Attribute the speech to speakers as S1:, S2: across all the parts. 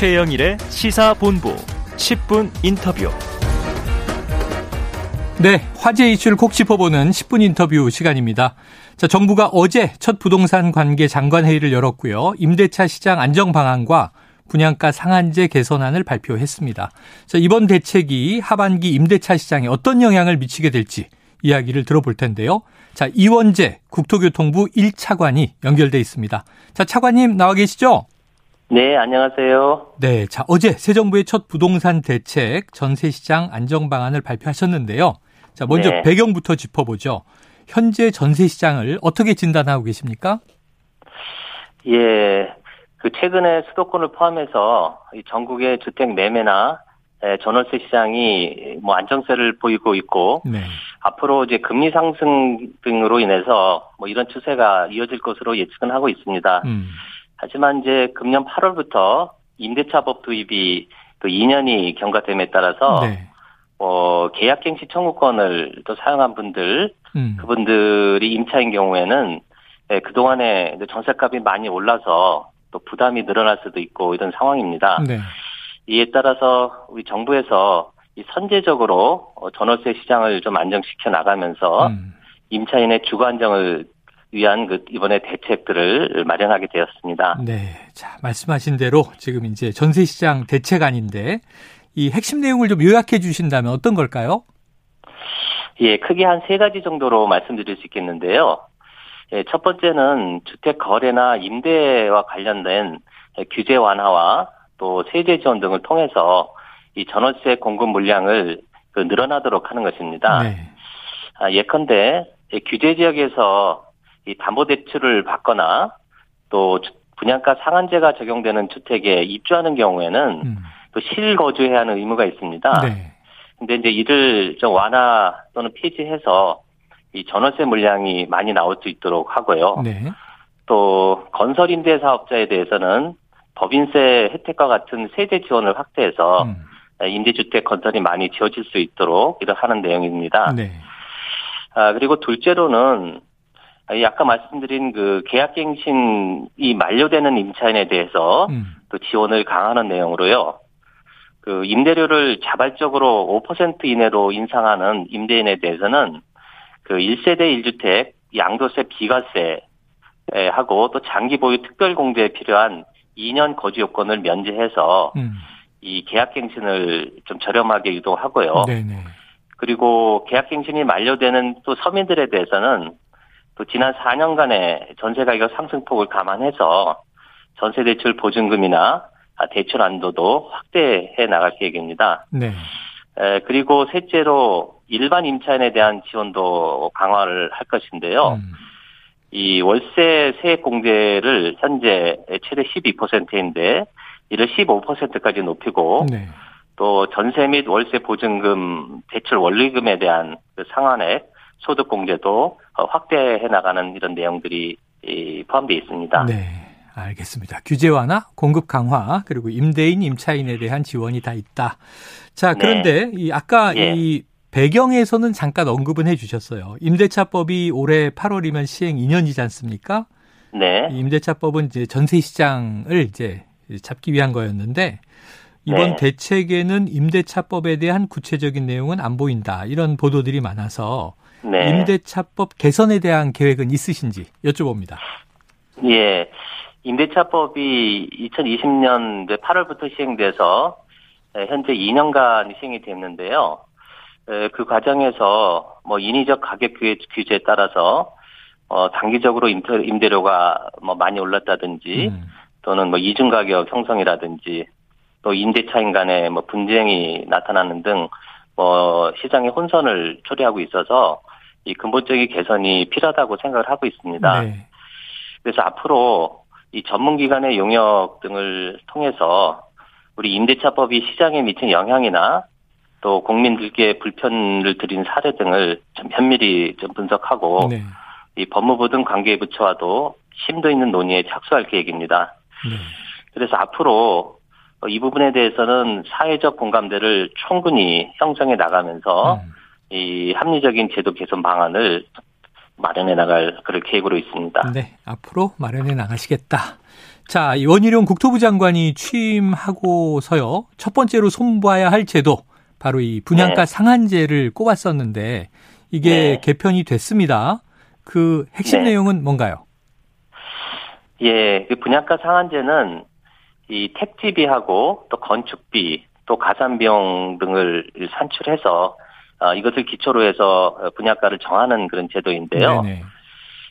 S1: 최영일의 시사본부 10분 인터뷰.
S2: 네, 화제 이슈를 콕 짚어보는 10분 인터뷰 시간입니다. 자, 정부가 어제 첫 부동산 관계 장관 회의를 열었고요. 임대차 시장 안정 방안과 분양가 상한제 개선안을 발표했습니다. 자, 이번 대책이 하반기 임대차 시장에 어떤 영향을 미치게 될지 이야기를 들어볼 텐데요. 자, 이원재 국토교통부 1차관이 연결돼 있습니다. 자, 차관님 나와 계시죠?
S3: 네, 안녕하세요.
S2: 네, 자, 어제 새 정부의 첫 부동산 대책 전세 시장 안정 방안을 발표하셨는데요. 자, 먼저
S3: 네.
S2: 배경부터 짚어보죠. 현재 전세 시장을 어떻게 진단하고 계십니까?
S3: 예, 그 최근에 수도권을 포함해서 이 전국의 주택 매매나 에, 전월세 시장이 뭐 안정세를 보이고 있고
S2: 네.
S3: 앞으로 이제 금리 상승 등으로 인해서 뭐 이런 추세가 이어질 것으로 예측은 하고 있습니다.
S2: 음.
S3: 하지만 이제 금년 8월부터 임대차법 도입이 그 2년이 경과됨에 따라서
S2: 네.
S3: 어, 계약갱시 청구권을 또 사용한 분들
S2: 음.
S3: 그분들이 임차인 경우에는 예, 그동안에 전세값이 많이 올라서 또 부담이 늘어날 수도 있고 이런 상황입니다.
S2: 네.
S3: 이에 따라서 우리 정부에서 이 선제적으로 어, 전월세 시장을 좀 안정시켜 나가면서
S2: 음.
S3: 임차인의 주거 안정을 위한 그 이번에 대책들을 마련하게 되었습니다.
S2: 네. 자, 말씀하신 대로 지금 이제 전세 시장 대책안인데 이 핵심 내용을 좀 요약해 주신다면 어떤 걸까요?
S3: 예, 크게 한 세 가지 정도로 말씀드릴 수 있겠는데요. 예, 첫 번째는 주택 거래나 임대와 관련된 규제 완화와 또 세제 지원 등을 통해서 이 전월세 공급 물량을 그 늘어나도록 하는 것입니다.
S2: 네.
S3: 아, 예컨대 이 규제 지역에서 이 담보대출을 받거나 또 주- 분양가 상한제가 적용되는 주택에 입주하는 경우에는
S2: 음.
S3: 또 실거주해야 하는 의무가 있습니다.
S2: 네.
S3: 근데 이제 이를 좀 완화 또는 폐지해서 이 전월세 물량이 많이 나올 수 있도록 하고요.
S2: 네.
S3: 또 건설 임대 사업자에 대해서는 법인세 혜택과 같은 세제 지원을 확대해서
S2: 음.
S3: 임대주택 건설이 많이 지어질 수 있도록 이를 하는 내용입니다.
S2: 네.
S3: 아, 그리고 둘째로는 이 아까 말씀드린 그 계약갱신이 만료되는 임차인에 대해서
S2: 음.
S3: 또 지원을 강화하는 내용으로요. 그 임대료를 자발적으로 5% 이내로 인상하는 임대인에 대해서는 그 1세대 1주택 양도세 비과세 에 하고 또 장기 보유 특별 공제에 필요한 2년 거주 요건을 면제해서
S2: 음.
S3: 이 계약갱신을 좀 저렴하게 유도하고요.
S2: 네네.
S3: 그리고 계약갱신이 만료되는 또 서민들에 대해서는 또 지난 4년간의 전세 가격 상승폭을 감안해서 전세 대출 보증금이나 아, 대출 한도도 확대해 나갈 계획입니다.
S2: 네.
S3: 에, 그리고 셋째로 일반 임차인에 대한 지원도 강화를 할 것인데요.
S2: 음.
S3: 이 월세 세액 공제를 현재 최대 12%인데 이를 15%까지 높이고
S2: 네.
S3: 또 전세 및 월세 보증금 대출 원리금에 대한 그 상한액 소득 공제도 어, 확대해 나가는 이런 내용들이 이, 포함되어 있습니다.
S2: 네. 알겠습니다. 규제 완화, 공급 강화, 그리고 임대인, 임차인에 대한 지원이 다 있다. 자,
S3: 네.
S2: 그런데 이 아까
S3: 예.
S2: 이 배경에서는 잠깐 언급은 해 주셨어요. 임대차법이 올해 8월이면 시행 2년이지 않습니까?
S3: 네.
S2: 이 임대차법은 이제 전세 시장을 이제 잡기 위한 거였는데 이번
S3: 네.
S2: 대책에는 임대차법에 대한 구체적인 내용은 안 보인다. 이런 보도들이 많아서
S3: 네.
S2: 임대차법 개선에 대한 계획은 있으신지 여쭤봅니다.
S3: 예. 임대차법이 2020년 8월부터 시행돼서 에, 현재 2년간 시행이 됐는데요. 에, 그 과정에서 뭐 인위적 가격 규- 규제에 따라서 어, 단기적으로 임대- 임대료가 뭐 많이 올랐다든지
S2: 음.
S3: 또는 뭐 이중 가격 형성이라든지 또 임대차인 간의 뭐 분쟁이 나타나는 등 뭐 시장의 혼선을 초래하고 있어서 이 근본적인 개선이 필요하다고 생각을 하고 있습니다.
S2: 네.
S3: 그래서 앞으로 이 전문기관의 용역 등을 통해서 우리 임대차법이 시장에 미친 영향이나 또 국민들께 불편을 드린 사례 등을 좀 면밀히 좀 분석하고
S2: 네.
S3: 이 법무부 등 관계 부처와도 심도 있는 논의에 착수할 계획입니다.
S2: 네.
S3: 그래서 앞으로 어, 이 부분에 대해서는 사회적 공감대를 충분히 형성해 나가면서
S2: 음.
S3: 이 합리적인 제도 개선 방안을 마련해 나갈 그럴 계획으로 있습니다.
S2: 네, 앞으로 마련해 나가시겠다. 자, 원희룡 국토부 장관이 취임하고서요. 첫 번째로 손봐야 할 제도 바로 이 분양가
S3: 네.
S2: 상한제를 꼽았었는데 이게
S3: 네.
S2: 개편이 됐습니다. 그 핵심
S3: 네.
S2: 내용은 뭔가요?
S3: 예, 그 분양가 상한제는 이 택지비하고 또 건축비 또 가산비용 등을 산출해서 어, 이것을 기초로 해서 어, 분양가를 정하는 그런 제도인데요.
S2: 네네.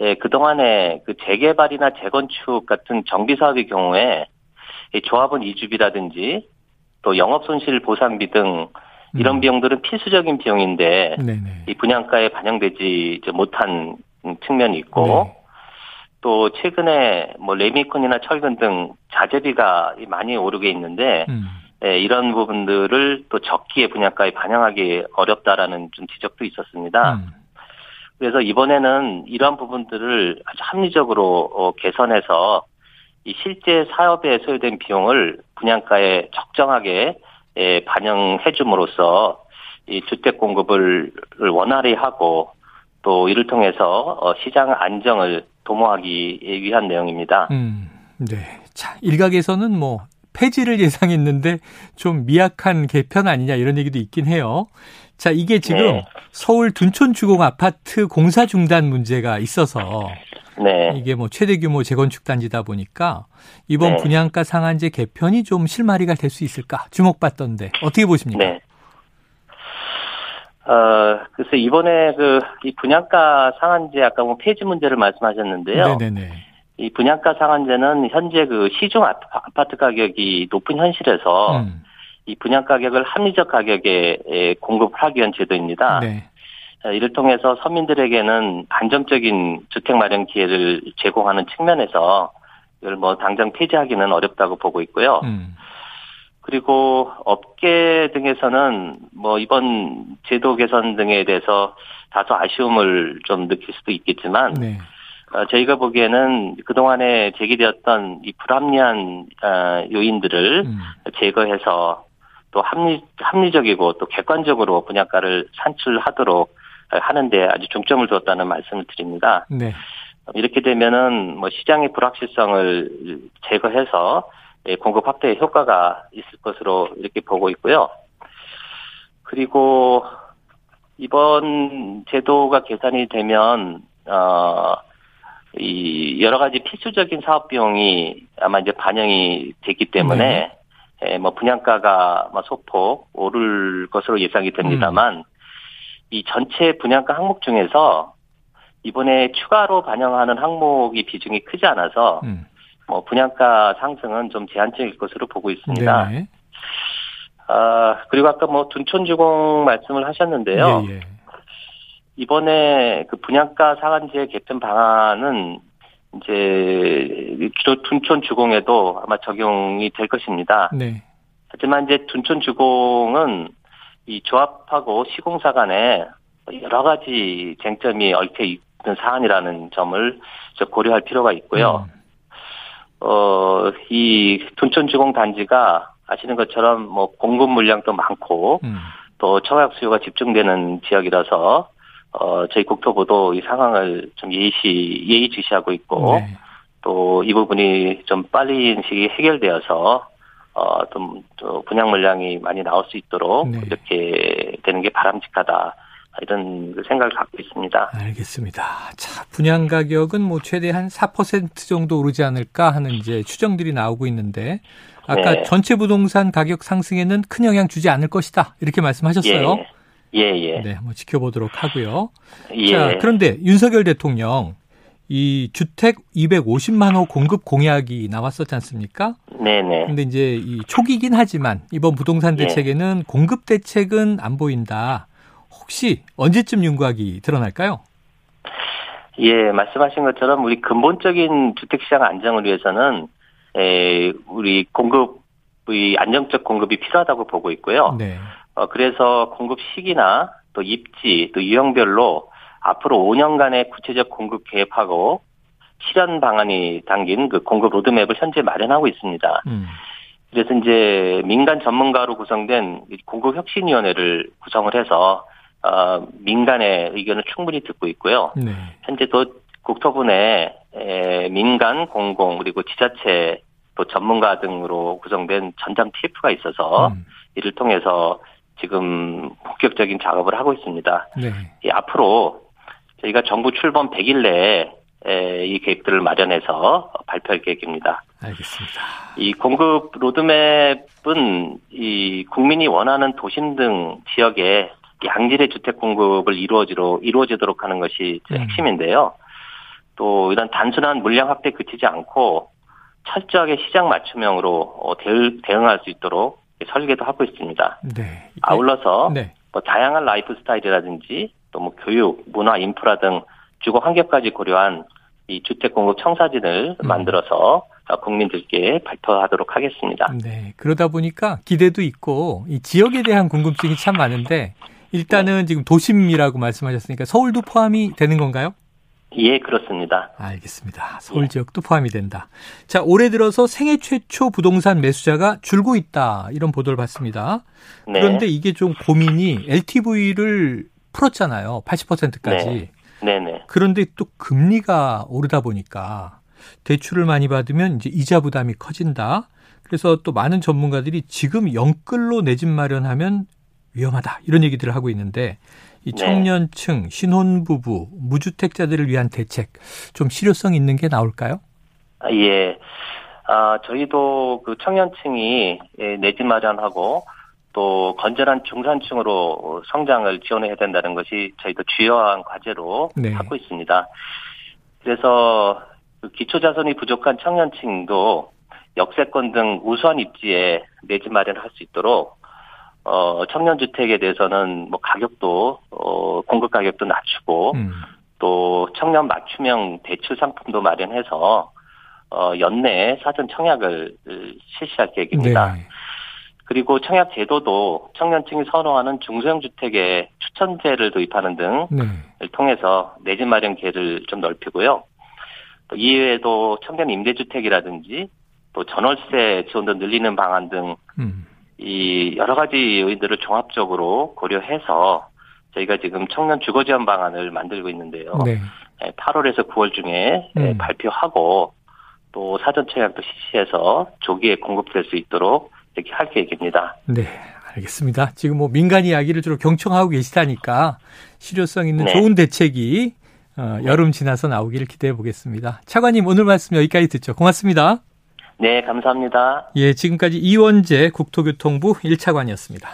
S3: 예, 그동안에 그 재개발이나 재건축 같은 정비 사업의 경우에 이 조합원 이주비라든지 또 영업 손실 보상비 등 이런
S2: 음.
S3: 비용들은 필수적인 비용인데
S2: 네네.
S3: 이 분양가에 반영되지 못한 측면이 있고
S2: 네.
S3: 또 최근에 뭐 레미콘이나 철근 등 자재비가 많이 오르게 있는데
S2: 음.
S3: 예, 이런 부분들을 또 적기에 분양가에 반영하기 어렵다라는 좀 지적도 있었습니다.
S2: 음.
S3: 그래서 이번에는 이러한 부분들을 아주 합리적으로 어, 개선해서 이 실제 사업에 소요된 비용을 분양가에 적정하게 예, 반영해 줌으로써 이 주택 공급을 원활히 하고 또 이를 통해서 어, 시장 안정을 도모하기 위한 내용입니다.
S2: 음. 네. 자, 일각에서는 뭐 폐지를 예상했는데 좀 미약한 개편 아니냐 이런 얘기도 있긴 해요. 자, 이게 지금
S3: 네.
S2: 서울 둔촌 주공 아파트 공사 중단 문제가 있어서
S3: 네.
S2: 이게 뭐 최대 규모 재건축 단지다 보니까 이번
S3: 네.
S2: 분양가 상한제 개편이 좀 실마리가 될 수 있을까 주목받던데 어떻게 보십니까?
S3: 네. 어, 글쎄, 이번에 그, 이 분양가 상한제, 아까 뭐 폐지 문제를 말씀하셨는데요.
S2: 네네네.
S3: 이 분양가 상한제는 현재 그 시중 아파- 아파트 가격이 높은 현실에서
S2: 음,
S3: 이 분양 가격을 합리적 가격에 에, 공급하기 위한 제도입니다.
S2: 네.
S3: 어, 이를 통해서 서민들에게는 안정적인 주택 마련 기회를 제공하는 측면에서 이걸 뭐 당장 폐지하기는 어렵다고 보고 있고요.
S2: 음,
S3: 그리고 업계 등에서는 뭐 이번 제도 개선 등에 대해서 다소 아쉬움을 좀 느낄 수도 있겠지만
S2: 네.
S3: 어, 저희가 보기에는 그동안에 제기되었던 이 불합리한 어, 요인들을
S2: 음,
S3: 제거해서 또 합리, 합리적이고 또 객관적으로 분양가를 산출하도록 하는데 아주 중점을 두었다는 말씀을 드립니다.
S2: 네.
S3: 이렇게 되면은 뭐 시장의 불확실성을 제거해서 예, 공급 확대에 효과가 있을 것으로 이렇게 보고 있고요. 그리고 이번 제도가 개선이 되면 어 이 여러 가지 필수적인 사업 비용이 아마 이제 반영이 됐기 때문에 예, 뭐 분양가가 뭐 소폭 오를 것으로 예상이 됩니다만 이 전체 분양가 항목 중에서 이번에 추가로 반영하는 항목이 비중이 크지 않아서
S2: 음,
S3: 뭐 분양가 상승은 좀 제한적일 것으로 보고 있습니다.
S2: 네.
S3: 아 그리고 아까 뭐 둔촌주공 말씀을 하셨는데요.
S2: 예, 예.
S3: 이번에 그 분양가 상한제 개편 방안은 이제 주- 둔촌 주공에도 아마 적용이 될 것입니다.
S2: 네.
S3: 하지만 이제 둔촌 주공은 이 조합하고 시공사 간에 여러 가지 쟁점이 얽혀 있는 사안이라는 점을 저 고려할 필요가 있고요.
S2: 음,
S3: 어, 이 둔촌주공 단지가 아시는 것처럼 뭐 공급 물량도 많고
S2: 음,
S3: 또 청약 수요가 집중되는 지역이라서 어, 저희 국토부도 이 상황을 좀 예의시, 예의주시하고 있고
S2: 네.
S3: 또이 부분이 좀 빨리 인식이 해결되어서 어, 좀, 또 분양 물량이 많이 나올 수 있도록
S2: 네.
S3: 이렇게 되는 게 바람직하다. 이런 그 생각을 갖고 있습니다.
S2: 알겠습니다. 자, 분양 가격은 뭐 최대 한 4% 정도 오르지 않을까 하는 이제 추정들이 나오고 있는데 아까
S3: 네.
S2: 전체 부동산 가격 상승에는 큰 영향 주지 않을 것이다. 이렇게 말씀하셨어요.
S3: 예, 예.
S2: 네, 한번 지켜보도록 하고요.
S3: 예.
S2: 자, 그런데 윤석열 대통령 이 주택 250만 호 공급 공약이 나왔었지 않습니까?
S3: 네네.
S2: 근데 이제 이 초기긴 하지만 이번 부동산
S3: 예.
S2: 대책에는 공급 대책은 안 보인다. 혹시 언제쯤 윤곽이 드러날까요?
S3: 예, 말씀하신 것처럼 우리 근본적인 주택시장 안정을 위해서는 에, 우리 공급의 안정적 공급이 필요하다고 보고 있고요.
S2: 네.
S3: 어, 그래서 공급 시기나 또 입지 또 유형별로 앞으로 5년간의 구체적 공급 계획하고 실현 방안이 담긴 그 공급 로드맵을 현재 마련하고 있습니다.
S2: 음.
S3: 그래서 이제 민간 전문가로 구성된 이 공급혁신위원회를 구성을 해서 어, 민간의 의견을 충분히 듣고 있고요.
S2: 네.
S3: 현재 또 국토부 내 민간, 공공 그리고 지자체 또 전문가 등으로 구성된 전담 TF가 있어서 음. 이를 통해서 지금 본격적인 작업을 하고 있습니다. 네. 이 앞으로 저희가 정부 출범 100일 내에 이 계획들을 마련해서 발표할 계획입니다.
S2: 알겠습니다.
S3: 이 공급 로드맵은 이 국민이 원하는 도심 등 지역에 양질의 주택 공급을 이루어지로 이루어지도록 하는 것이 음. 핵심인데요. 또 이런 단순한 물량 확대 그치지 않고 철저하게 시장 맞춤형으로 어, 대응 할 수 있도록 설계도 하고 있습니다. 네. 아울러서 네. 뭐 다양한 라이프 스타일이라든지 또 뭐 교육, 문화, 인프라 등 주거 환경까지 고려한 이 주택 공급 청사진을 음. 만들어서 국민들께 발표하도록 하겠습니다.
S2: 네. 그러다 보니까 기대도 있고 이 지역에 대한 궁금증이 참 많은데 일단은 네. 지금 도심이라고 말씀하셨으니까 서울도 포함이 되는 건가요?
S3: 예, 그렇습니다.
S2: 알겠습니다. 서울 예. 지역도 포함이 된다. 자, 올해 들어서 생애 최초 부동산 매수자가 줄고 있다. 이런 보도를 봤습니다. 네. 그런데 이게 좀 고민이 LTV를 풀었잖아요. 80%까지.
S3: 네. 네네.
S2: 그런데 또 금리가 오르다 보니까 대출을 많이 받으면 이제 이자 부담이 커진다. 그래서 또 많은 전문가들이 지금 영끌로 내 집 마련하면 위험하다. 이런 얘기들을 하고 있는데 이 네. 청년층, 신혼부부, 무주택자들을 위한 대책 좀 실효성 있는 게 나올까요?
S3: 아, 예. 아, 저희도 그 청년층이 예, 내집 마련하고 또 건전한 중산층으로 성장을 지원해야 된다는 것이 저희도 주요한 과제로 네. 하고 있습니다. 그래서 그 기초자산이 부족한 청년층도 역세권 등 우수한 입지에 내집 마련할 수 있도록 어, 청년 주택에 대해서는 뭐 가격도, 어, 공급 가격도 낮추고, 음. 또 청년 맞춤형 대출 상품도 마련해서, 어, 연내 사전 청약을 실시할 계획입니다. 네. 그리고 청약 제도도 청년층이 선호하는 중소형 주택의 추천제를 도입하는 등을 네. 통해서 내 집 마련 기회를 좀 넓히고요. 또 이외에도 청년 임대주택이라든지 또 전월세 지원도 늘리는 방안 등 음. 이 여러 가지 요인들을 종합적으로 고려해서 저희가 지금 청년 주거 지원 방안을 만들고 있는데요. 네. 8월에서 9월 중에 음. 발표하고 또 사전 청약도 실시해서 조기에 공급될 수 있도록 이렇게 할 계획입니다.
S2: 네. 알겠습니다. 지금 뭐 민간 이야기를 주로 경청하고 계시다니까 실효성 있는 네. 좋은 대책이 어, 여름 지나서 나오기를 기대해 보겠습니다. 차관님 오늘 말씀 여기까지 듣죠. 고맙습니다.
S3: 네, 감사합니다.
S2: 예, 지금까지 이원재 국토교통부 1차관이었습니다.